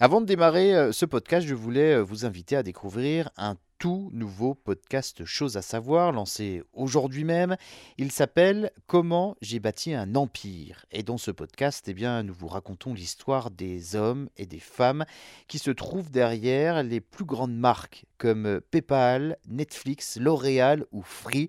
Avant de démarrer euh, ce podcast, je voulais euh, vous inviter à découvrir un tout nouveau podcast Chose à savoir, lancé aujourd'hui même. Il s'appelle Comment j'ai bâti un empire. Et dans ce podcast, eh bien, nous vous racontons l'histoire des hommes et des femmes qui se trouvent derrière les plus grandes marques comme PayPal, Netflix, L'Oréal ou Free.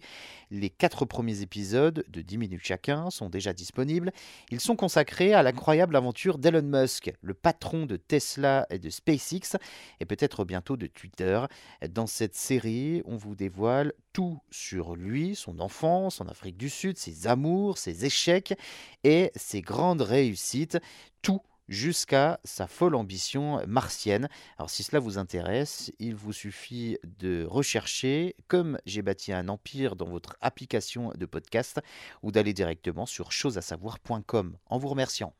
Les quatre premiers épisodes de 10 minutes chacun sont déjà disponibles. Ils sont consacrés à l'incroyable aventure d'Elon Musk, le patron de Tesla et de SpaceX, et peut-être bientôt de Twitter. Dans cette série, on vous dévoile tout sur lui, son enfance en Afrique du Sud, ses amours, ses échecs et ses grandes réussites. Tout jusqu'à sa folle ambition martienne. Alors si cela vous intéresse, il vous suffit de rechercher comme j'ai bâti un empire dans votre application de podcast ou d'aller directement sur chosesasavoir.com en vous remerciant.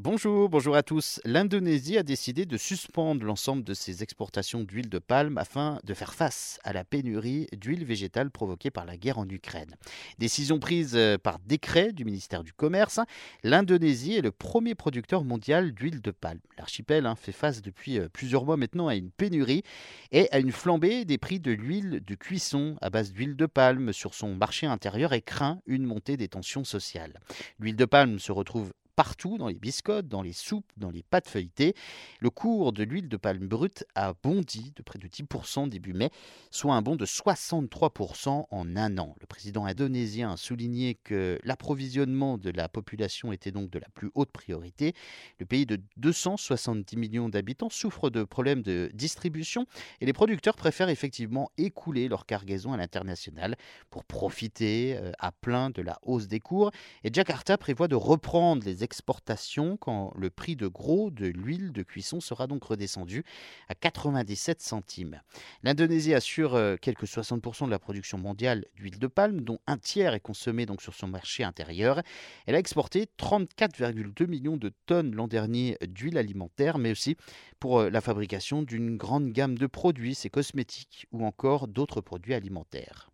Bonjour, bonjour à tous. L'Indonésie a décidé de suspendre l'ensemble de ses exportations d'huile de palme afin de faire face à la pénurie d'huile végétale provoquée par la guerre en Ukraine. Décision prise euh, par décret du ministère du Commerce, l'Indonésie est le premier producteur mondial d'huile de palme. L'archipel hein, fait face depuis euh, plusieurs mois maintenant à une pénurie et à une flambée des prix de l'huile de cuisson à base d'huile de palme sur son marché intérieur et craint une montée des tensions sociales. L'huile de palme se retrouve partout, dans les biscottes, dans les soupes, dans les pâtes feuilletées. Le cours de l'huile de palme brute a bondi de près de 10% début mai, soit un bond de 63% en un an. Le président indonésien a souligné que l'approvisionnement de la population était donc de la plus haute priorité. Le pays de 270 millions d'habitants souffre de problèmes de distribution et les producteurs préfèrent effectivement écouler leur cargaison à l'international pour profiter euh, à plein de la hausse des cours. Et Jakarta prévoit de reprendre les exportations quand le prix de gros de l'huile de cuisson sera donc redescendu à 97 centimes. L'Indonésie assure euh, quelques 60% de la production mondiale d'huile de palme, dont un tiers est consommé sur son marché intérieur. Elle a exporté 34,2 millions de tonnes l'an dernier d'huile alimentaire, mais aussi pour euh, la fabrication d'une grande gamme de produits, ses cosmétiques ou encore d'autres produits alimentaires.